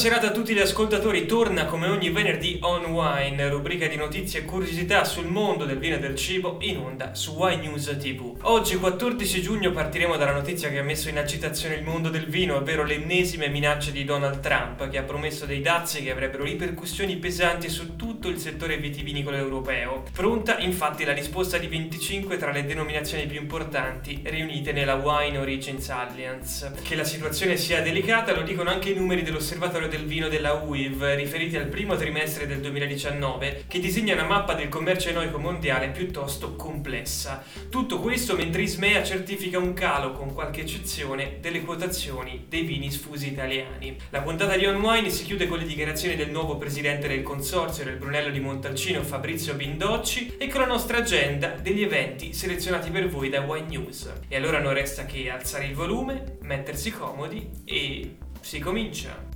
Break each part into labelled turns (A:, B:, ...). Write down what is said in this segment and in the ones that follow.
A: Serata a tutti gli ascoltatori, torna come ogni venerdì On Wine, rubrica di notizie e curiosità sul mondo del vino e del cibo in onda su Wine News TV. Oggi 14 giugno partiremo dalla notizia che ha messo in agitazione il mondo del vino, ovvero le ennesime minacce di Donald Trump che ha promesso dei dazi che avrebbero ripercussioni pesanti su tutto il settore vitivinicolo europeo. Pronta infatti la risposta di 25 tra le denominazioni più importanti riunite nella Wine Origins Alliance. Che la situazione sia delicata lo dicono anche i numeri dello dell'Osservatorio del vino della UIV riferiti al primo trimestre del 2019 che disegna una mappa del commercio enoico mondiale piuttosto complessa. Tutto questo mentre Ismea certifica un calo, con qualche eccezione, delle quotazioni dei vini sfusi italiani. La puntata di On Wine si chiude con le dichiarazioni del nuovo presidente del consorzio del Brunello di Montalcino Fabrizio Bindocci e con la nostra agenda degli eventi selezionati per voi da Wine News. E allora non resta che alzare il volume, mettersi comodi e si comincia.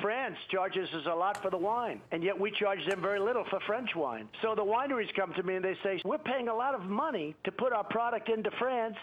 B: France charges us a lot for the wine, and yet we charge them very little for French wine. So the wineries come to me and they say, We're paying a lot of money to put our product into France.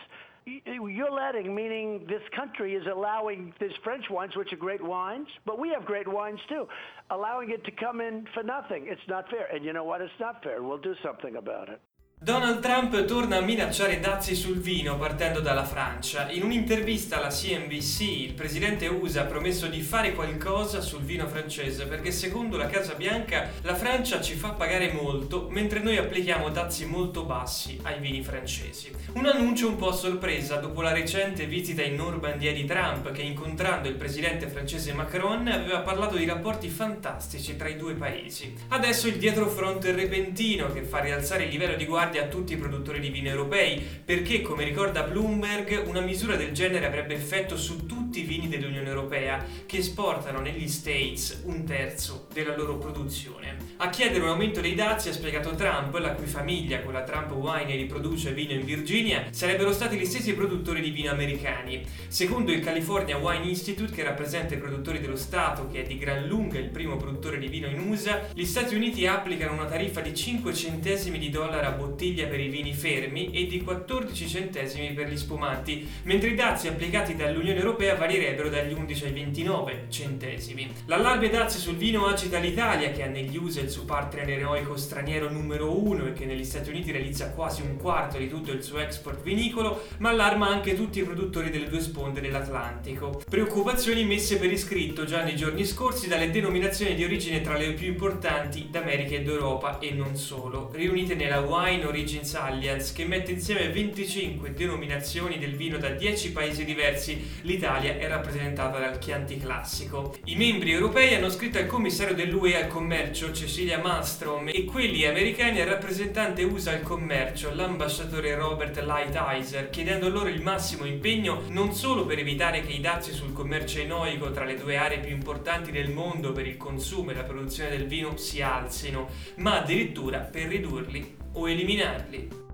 B: You're letting, meaning this country is allowing these French wines, which are great wines, but we have great wines too, allowing it to come in for nothing. It's not fair. And you know what? It's not fair. We'll do something about it.
A: Donald Trump torna a minacciare dazi sul vino partendo dalla Francia. In un'intervista alla CNBC il presidente USA ha promesso di fare qualcosa sul vino francese perché secondo la Casa Bianca la Francia ci fa pagare molto mentre noi applichiamo dazi molto bassi ai vini francesi. Un annuncio un po' a sorpresa dopo la recente visita in Normandia di Trump che incontrando il presidente francese Macron aveva parlato di rapporti fantastici tra i due paesi. Adesso il dietrofront repentino che fa rialzare il livello di guardia guardia a tutti i produttori di vino europei, perché, come ricorda Bloomberg, una misura del genere avrebbe effetto su tutti i vini dell'Unione Europea, che esportano negli States un terzo della loro produzione. A chiedere un aumento dei dazi, ha spiegato Trump, la cui famiglia, con la Trump Winery, produce vino in Virginia, sarebbero stati gli stessi produttori di vino americani. Secondo il California Wine Institute, che rappresenta i produttori dello Stato, che è di gran lunga il primo produttore di vino in USA, gli Stati Uniti applicano una tariffa di 5 centesimi di dollaro a bottiglia per i vini fermi e di 14 centesimi per gli spumanti, mentre i dazi applicati dall'Unione Europea varierebbero dagli 11 ai 29 centesimi. L'allarme dazi sul vino agita l'Italia, che ha negli USA il suo partner eroico straniero numero uno e che negli Stati Uniti realizza quasi un quarto di tutto il suo export vinicolo, ma allarma anche tutti i produttori delle due sponde dell'Atlantico. Preoccupazioni messe per iscritto già nei giorni scorsi dalle denominazioni di origine tra le più importanti d'America ed Europa e non solo, riunite nella Wine Origins Alliance che mette insieme 25 denominazioni del vino da 10 paesi diversi. L'Italia è rappresentata dal Chianti Classico. I membri europei hanno scritto al commissario dell'UE al commercio Cecilia Malmström e quelli americani al rappresentante USA al commercio, l'ambasciatore Robert Lighthizer, chiedendo loro il massimo impegno non solo per evitare che i dazi sul commercio enoico tra le due aree più importanti del mondo per il consumo e la produzione del vino si alzino, ma addirittura per ridurli o eliminarli.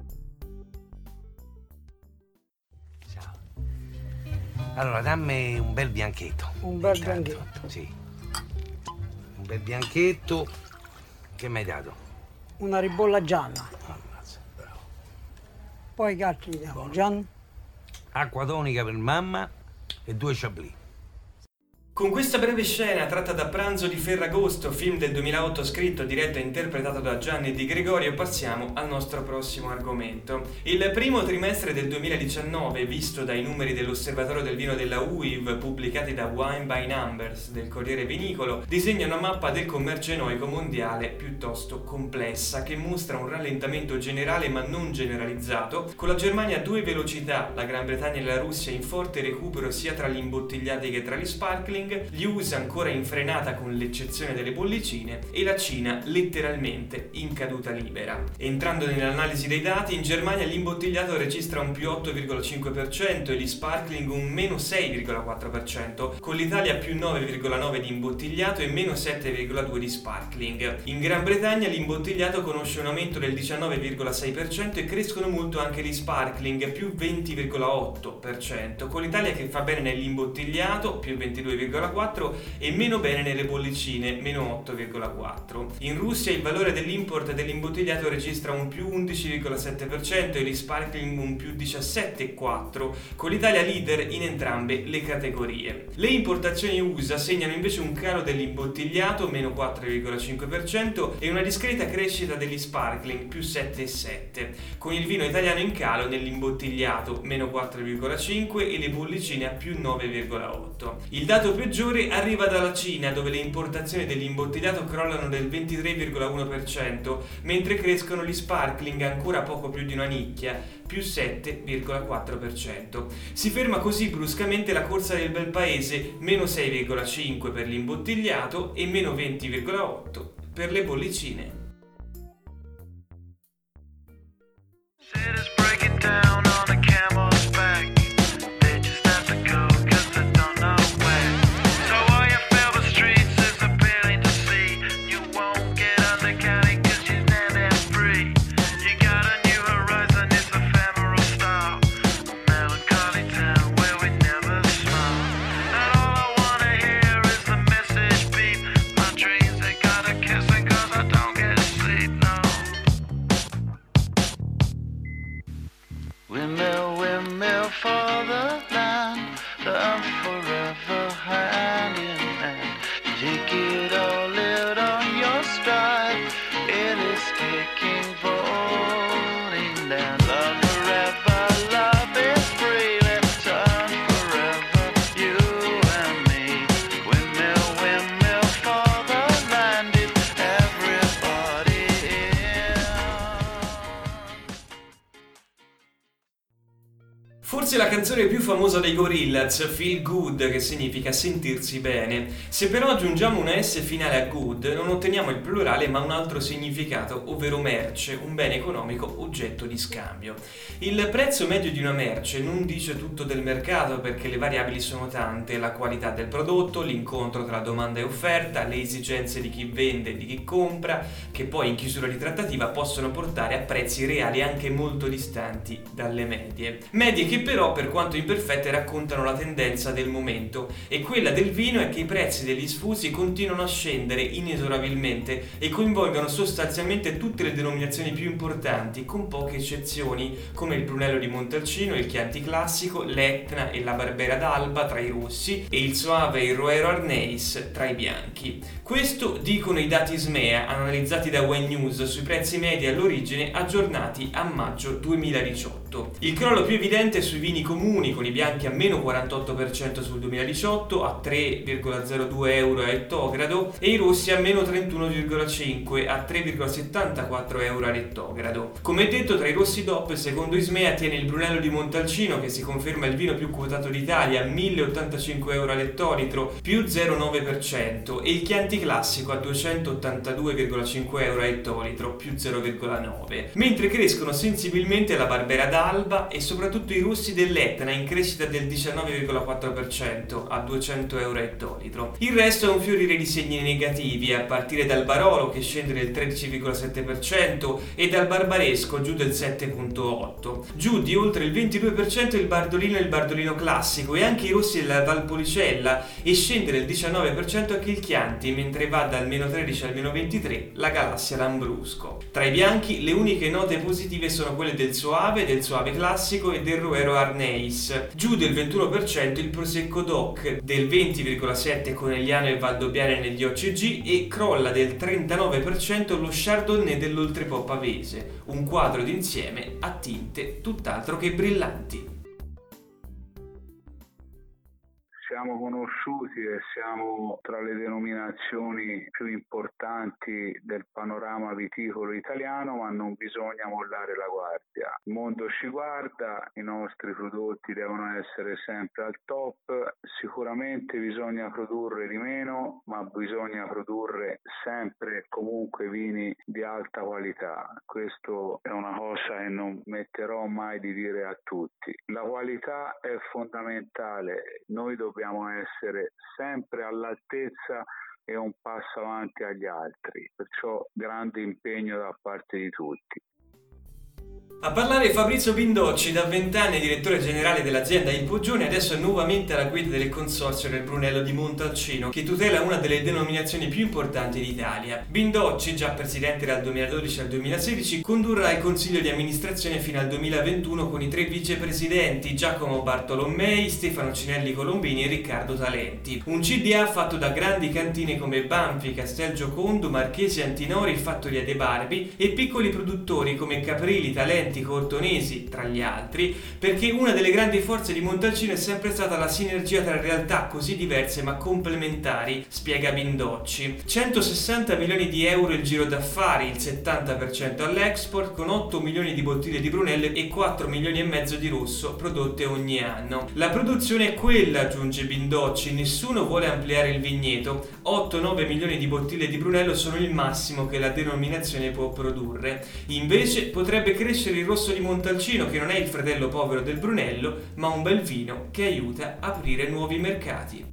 C: Allora, dammi un bel bianchetto.
D: Un bel
C: Intanto,
D: bianchetto.
C: Sì. Un bel bianchetto. Che mi hai dato?
D: Una ribolla gialla.
C: Ammazza, bravo.
D: Poi che altri diamo? Gian?
C: Acqua tonica per mamma e due chablis.
A: Con questa breve scena tratta da Pranzo di Ferragosto, film del 2008 scritto, diretto e interpretato da Gianni Di Gregorio, passiamo al nostro prossimo argomento. Il primo trimestre del 2019, visto dai numeri dell'Osservatorio del Vino della UIV pubblicati da Wine by Numbers del Corriere Vinicolo, disegna una mappa del commercio enoico mondiale piuttosto complessa che mostra un rallentamento generale ma non generalizzato, con la Germania a due velocità, la Gran Bretagna e la Russia in forte recupero sia tra gli imbottigliati che tra gli sparkling, sparkling, gli USA ancora in frenata con l'eccezione delle bollicine e la Cina letteralmente in caduta libera. Entrando nell'analisi dei dati, in Germania l'imbottigliato registra un più 8,5% e gli sparkling un meno 6,4%, con l'Italia più 9,9% di imbottigliato e meno 7,2% di sparkling. In Gran Bretagna l'imbottigliato conosce un aumento del 19,6% e crescono molto anche gli sparkling, più 20,8%, con l'Italia che fa bene nell'imbottigliato, più 22,4% e meno bene nelle bollicine, meno 8,4%. In Russia il valore dell'import dell'imbottigliato registra un più 11,7% e gli sparkling un più 17,4%, con l'Italia leader in entrambe le categorie. Le importazioni USA segnano invece un calo dell'imbottigliato, meno 4,5%, e una discreta crescita degli sparkling, più 7,7%, con il vino italiano in calo nell'imbottigliato, meno 4,5% e le bollicine a più 9,8%. Il dato peggiore arriva dalla Cina, dove le importazioni dell'imbottigliato crollano del 23,1%, mentre crescono gli sparkling ancora poco più di una nicchia, più 7,4%. Si ferma così bruscamente la corsa del bel paese, meno 6,5% per l'imbottigliato e meno 20,8% per le bollicine.
E: City's breaking down
A: canzone più famosa dei Gorillaz, Feel Good, che significa sentirsi bene. Se però aggiungiamo una S finale a good, non otteniamo il plurale ma un altro significato, ovvero merce, un bene economico oggetto di scambio. Il prezzo medio di una merce non dice tutto del mercato perché le variabili sono tante, la qualità del prodotto, l'incontro tra domanda e offerta, le esigenze di chi vende e di chi compra, che poi in chiusura di trattativa possono portare a prezzi reali anche molto distanti dalle medie. Medie che però, per quanto imperfette, raccontano la tendenza del momento e quella del vino è che i prezzi degli sfusi continuano a scendere inesorabilmente e coinvolgono sostanzialmente tutte le denominazioni più importanti, con poche eccezioni, come il Brunello di Montalcino, il Chianti Classico, l'Etna e la Barbera d'Alba tra i rossi e il Soave e il Roero Arneis tra i bianchi. Questo dicono i dati SMEA analizzati da Wine News sui prezzi medi all'origine aggiornati a maggio 2018. Il crollo più evidente è sui vini comuni con i bianchi a meno 48% sul 2018 a 3,02 euro a ettogrado e i rossi a meno 31,5 a 3,74 euro all'ettogrado. Come detto tra i rossi DOP secondo Ismea tiene il Brunello di Montalcino che si conferma il vino più quotato d'Italia a 1085 euro all'ettolitro più 0,9% e il Chianti Classico a 282,5 euro a ettolitro più 0,9 mentre crescono sensibilmente la Barbera d'Alba e soprattutto i rossi dell'Etna in crescita del 19,4% a 200 euro ettolitro. Il resto è un fiorire di segni negativi a partire dal Barolo che scende del 13,7% e dal Barbaresco giù del 7,8%. Giù di oltre il 22% il Bardolino e il Bardolino classico e anche i rossi della Valpolicella e scende del 19% anche il Chianti mentre va dal meno 13 al meno 23 la Galassia Lambrusco. Tra i bianchi le uniche note positive sono quelle del Soave, del Soave classico e del Roero Arneis. Giù del 21% il Prosecco DOC, del 20,7% Conegliano e Valdobbiane negli OCG e crolla del 39% lo Chardonnay dell'Oltrepò Pavese, un quadro d'insieme a tinte tutt'altro che brillanti.
F: Siamo conosciuti e siamo tra le denominazioni più importanti del panorama viticolo italiano, ma non bisogna mollare la guardia. Il mondo ci guarda, i nostri prodotti devono essere sempre al top, sicuramente bisogna produrre di meno, ma bisogna produrre sempre e comunque vini di alta qualità. Questo è una cosa che non metterò mai di dire a tutti. La qualità è fondamentale, noi dobbiamo essere sempre all'altezza e un passo avanti agli altri, perciò grande impegno da parte di tutti.
A: A parlare Fabrizio Bindocci, da vent'anni direttore generale dell'azienda Il Poggione, adesso è nuovamente alla guida del consorzio del Brunello di Montalcino, che tutela una delle denominazioni più importanti d'Italia. Bindocci, già presidente dal 2012 al 2016, condurrà il consiglio di amministrazione fino al 2021 con i tre vicepresidenti Giacomo Bartolomei, Stefano Cinelli Colombini e Riccardo Talenti. Un CDA fatto da grandi cantine come Banfi, Castel Giocondo, Marchesi Antinori, Fattoria De Barbi e piccoli produttori come Caprili, Talenti, Cortonesi, tra gli altri, perché una delle grandi forze di Montalcino è sempre stata la sinergia tra realtà così diverse ma complementari, spiega Bindocci. 160 milioni di euro il giro d'affari, il 70% all'export, con 8 milioni di bottiglie di Brunello e 4 milioni e mezzo di rosso prodotte ogni anno. La produzione è quella, aggiunge Bindocci, nessuno vuole ampliare il vigneto. 8-9 milioni di bottiglie di Brunello sono il massimo che la denominazione può produrre. Invece potrebbe crescere il rosso di Montalcino, che non è il fratello povero del Brunello, ma un bel vino che aiuta a aprire nuovi mercati.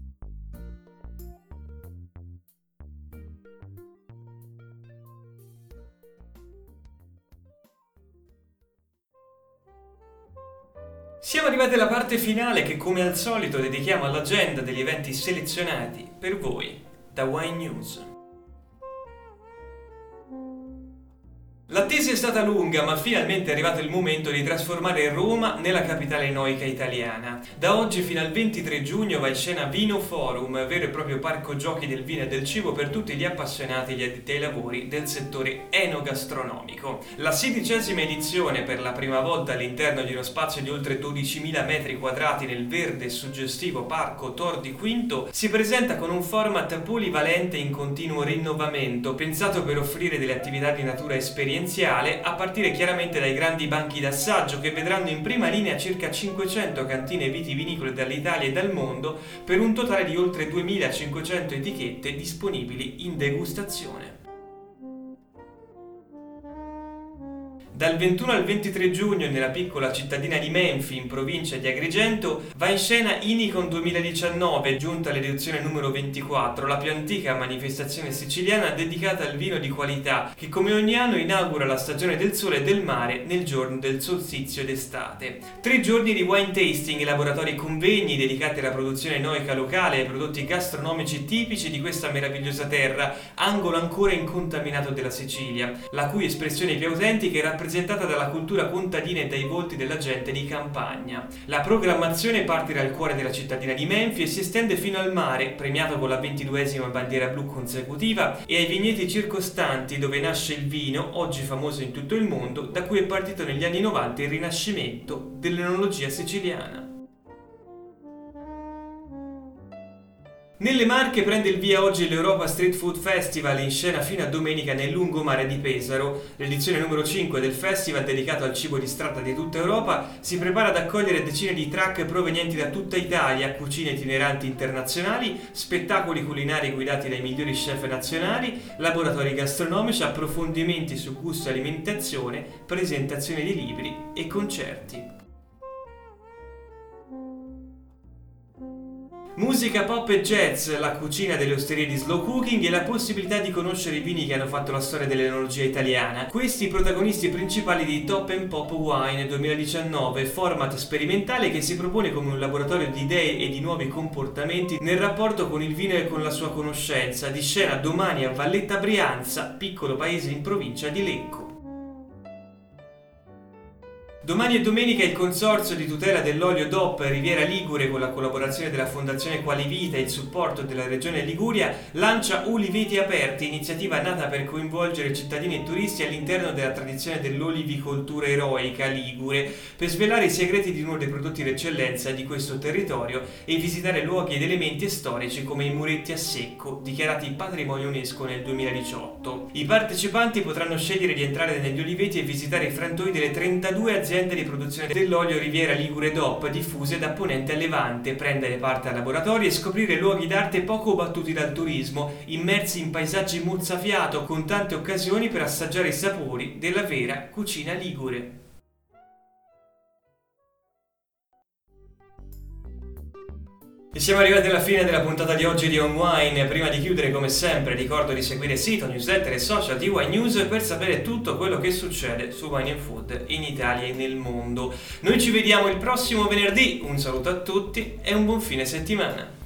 A: Siamo arrivati alla parte finale che come al solito dedichiamo all'agenda degli eventi selezionati per voi da Wine News. L'attesa è stata lunga, ma finalmente è arrivato il momento di trasformare Roma nella capitale noica italiana. Da oggi fino al 23 giugno va in scena Vino Forum, vero e proprio parco giochi del vino e del cibo per tutti gli appassionati e gli addetti ai lavori del settore enogastronomico. La sedicesima edizione, per la prima volta all'interno di uno spazio di oltre 12.000 metri quadrati nel verde e suggestivo parco Tor di Quinto, si presenta con un format polivalente in continuo rinnovamento, pensato per offrire delle attività di natura esperienziale a partire chiaramente dai grandi banchi d'assaggio che vedranno in prima linea circa 500 cantine vitivinicole dall'Italia e dal mondo per un totale di oltre 2500 etichette disponibili in degustazione. Dal 21 al 23 giugno nella piccola cittadina di Menfi, in provincia di Agrigento, va in scena Inicon 2019, giunta all'edizione numero 24, la più antica manifestazione siciliana dedicata al vino di qualità, che come ogni anno inaugura la stagione del sole e del mare nel giorno del solstizio d'estate. Tre giorni di wine tasting e laboratori convegni dedicati alla produzione noica locale e ai prodotti gastronomici tipici di questa meravigliosa terra, angolo ancora incontaminato della Sicilia, la cui espressione più autentica è rappresentata dalla cultura contadina e dai volti della gente di campagna. La programmazione parte dal cuore della cittadina di Menfi e si estende fino al mare, premiato con la ventiduesima bandiera blu consecutiva, e ai vigneti circostanti dove nasce il vino, oggi famoso in tutto il mondo, da cui è partito negli anni 90 il rinascimento dell'enologia siciliana. Nelle Marche prende il via oggi l'Europa Street Food Festival in scena fino a domenica nel lungomare di Pesaro. L'edizione numero 5 del festival dedicato al cibo di strada di tutta Europa si prepara ad accogliere decine di track provenienti da tutta Italia, cucine itineranti internazionali, spettacoli culinari guidati dai migliori chef nazionali, laboratori gastronomici, approfondimenti su gusto e alimentazione, presentazioni di libri e concerti. Musica pop e jazz, la cucina delle osterie di slow cooking e la possibilità di conoscere i vini che hanno fatto la storia dell'enologia italiana. Questi i protagonisti principali di Top and Pop Wine 2019, format sperimentale che si propone come un laboratorio di idee e di nuovi comportamenti nel rapporto con il vino e con la sua conoscenza, di scena domani a Valletta Brianza, piccolo paese in provincia di Lecco. Domani e domenica il Consorzio di tutela dell'olio DOP Riviera Ligure con la collaborazione della Fondazione Qualivita e il supporto della Regione Liguria lancia Uliveti Aperti, iniziativa nata per coinvolgere cittadini e turisti all'interno della tradizione dell'olivicoltura eroica ligure, per svelare i segreti di uno dei prodotti d'eccellenza di questo territorio e visitare luoghi ed elementi storici come i muretti a secco, dichiarati patrimonio UNESCO nel 2018. I partecipanti potranno scegliere di entrare negli oliveti e visitare i frantoi delle 32 aziende di produzione dell'olio Riviera Ligure DOP diffuse da Ponente a Levante, prendere parte a laboratori e scoprire luoghi d'arte poco battuti dal turismo, immersi in paesaggi mozzafiato con tante occasioni per assaggiare i sapori della vera cucina ligure. E siamo arrivati alla fine della puntata di oggi di On Wine. Prima di chiudere, come sempre, ricordo di seguire il sito, newsletter e social di Wine News per sapere tutto quello che succede su Wine Food in Italia e nel mondo. Noi ci vediamo il prossimo venerdì. Un saluto a tutti e un buon fine settimana.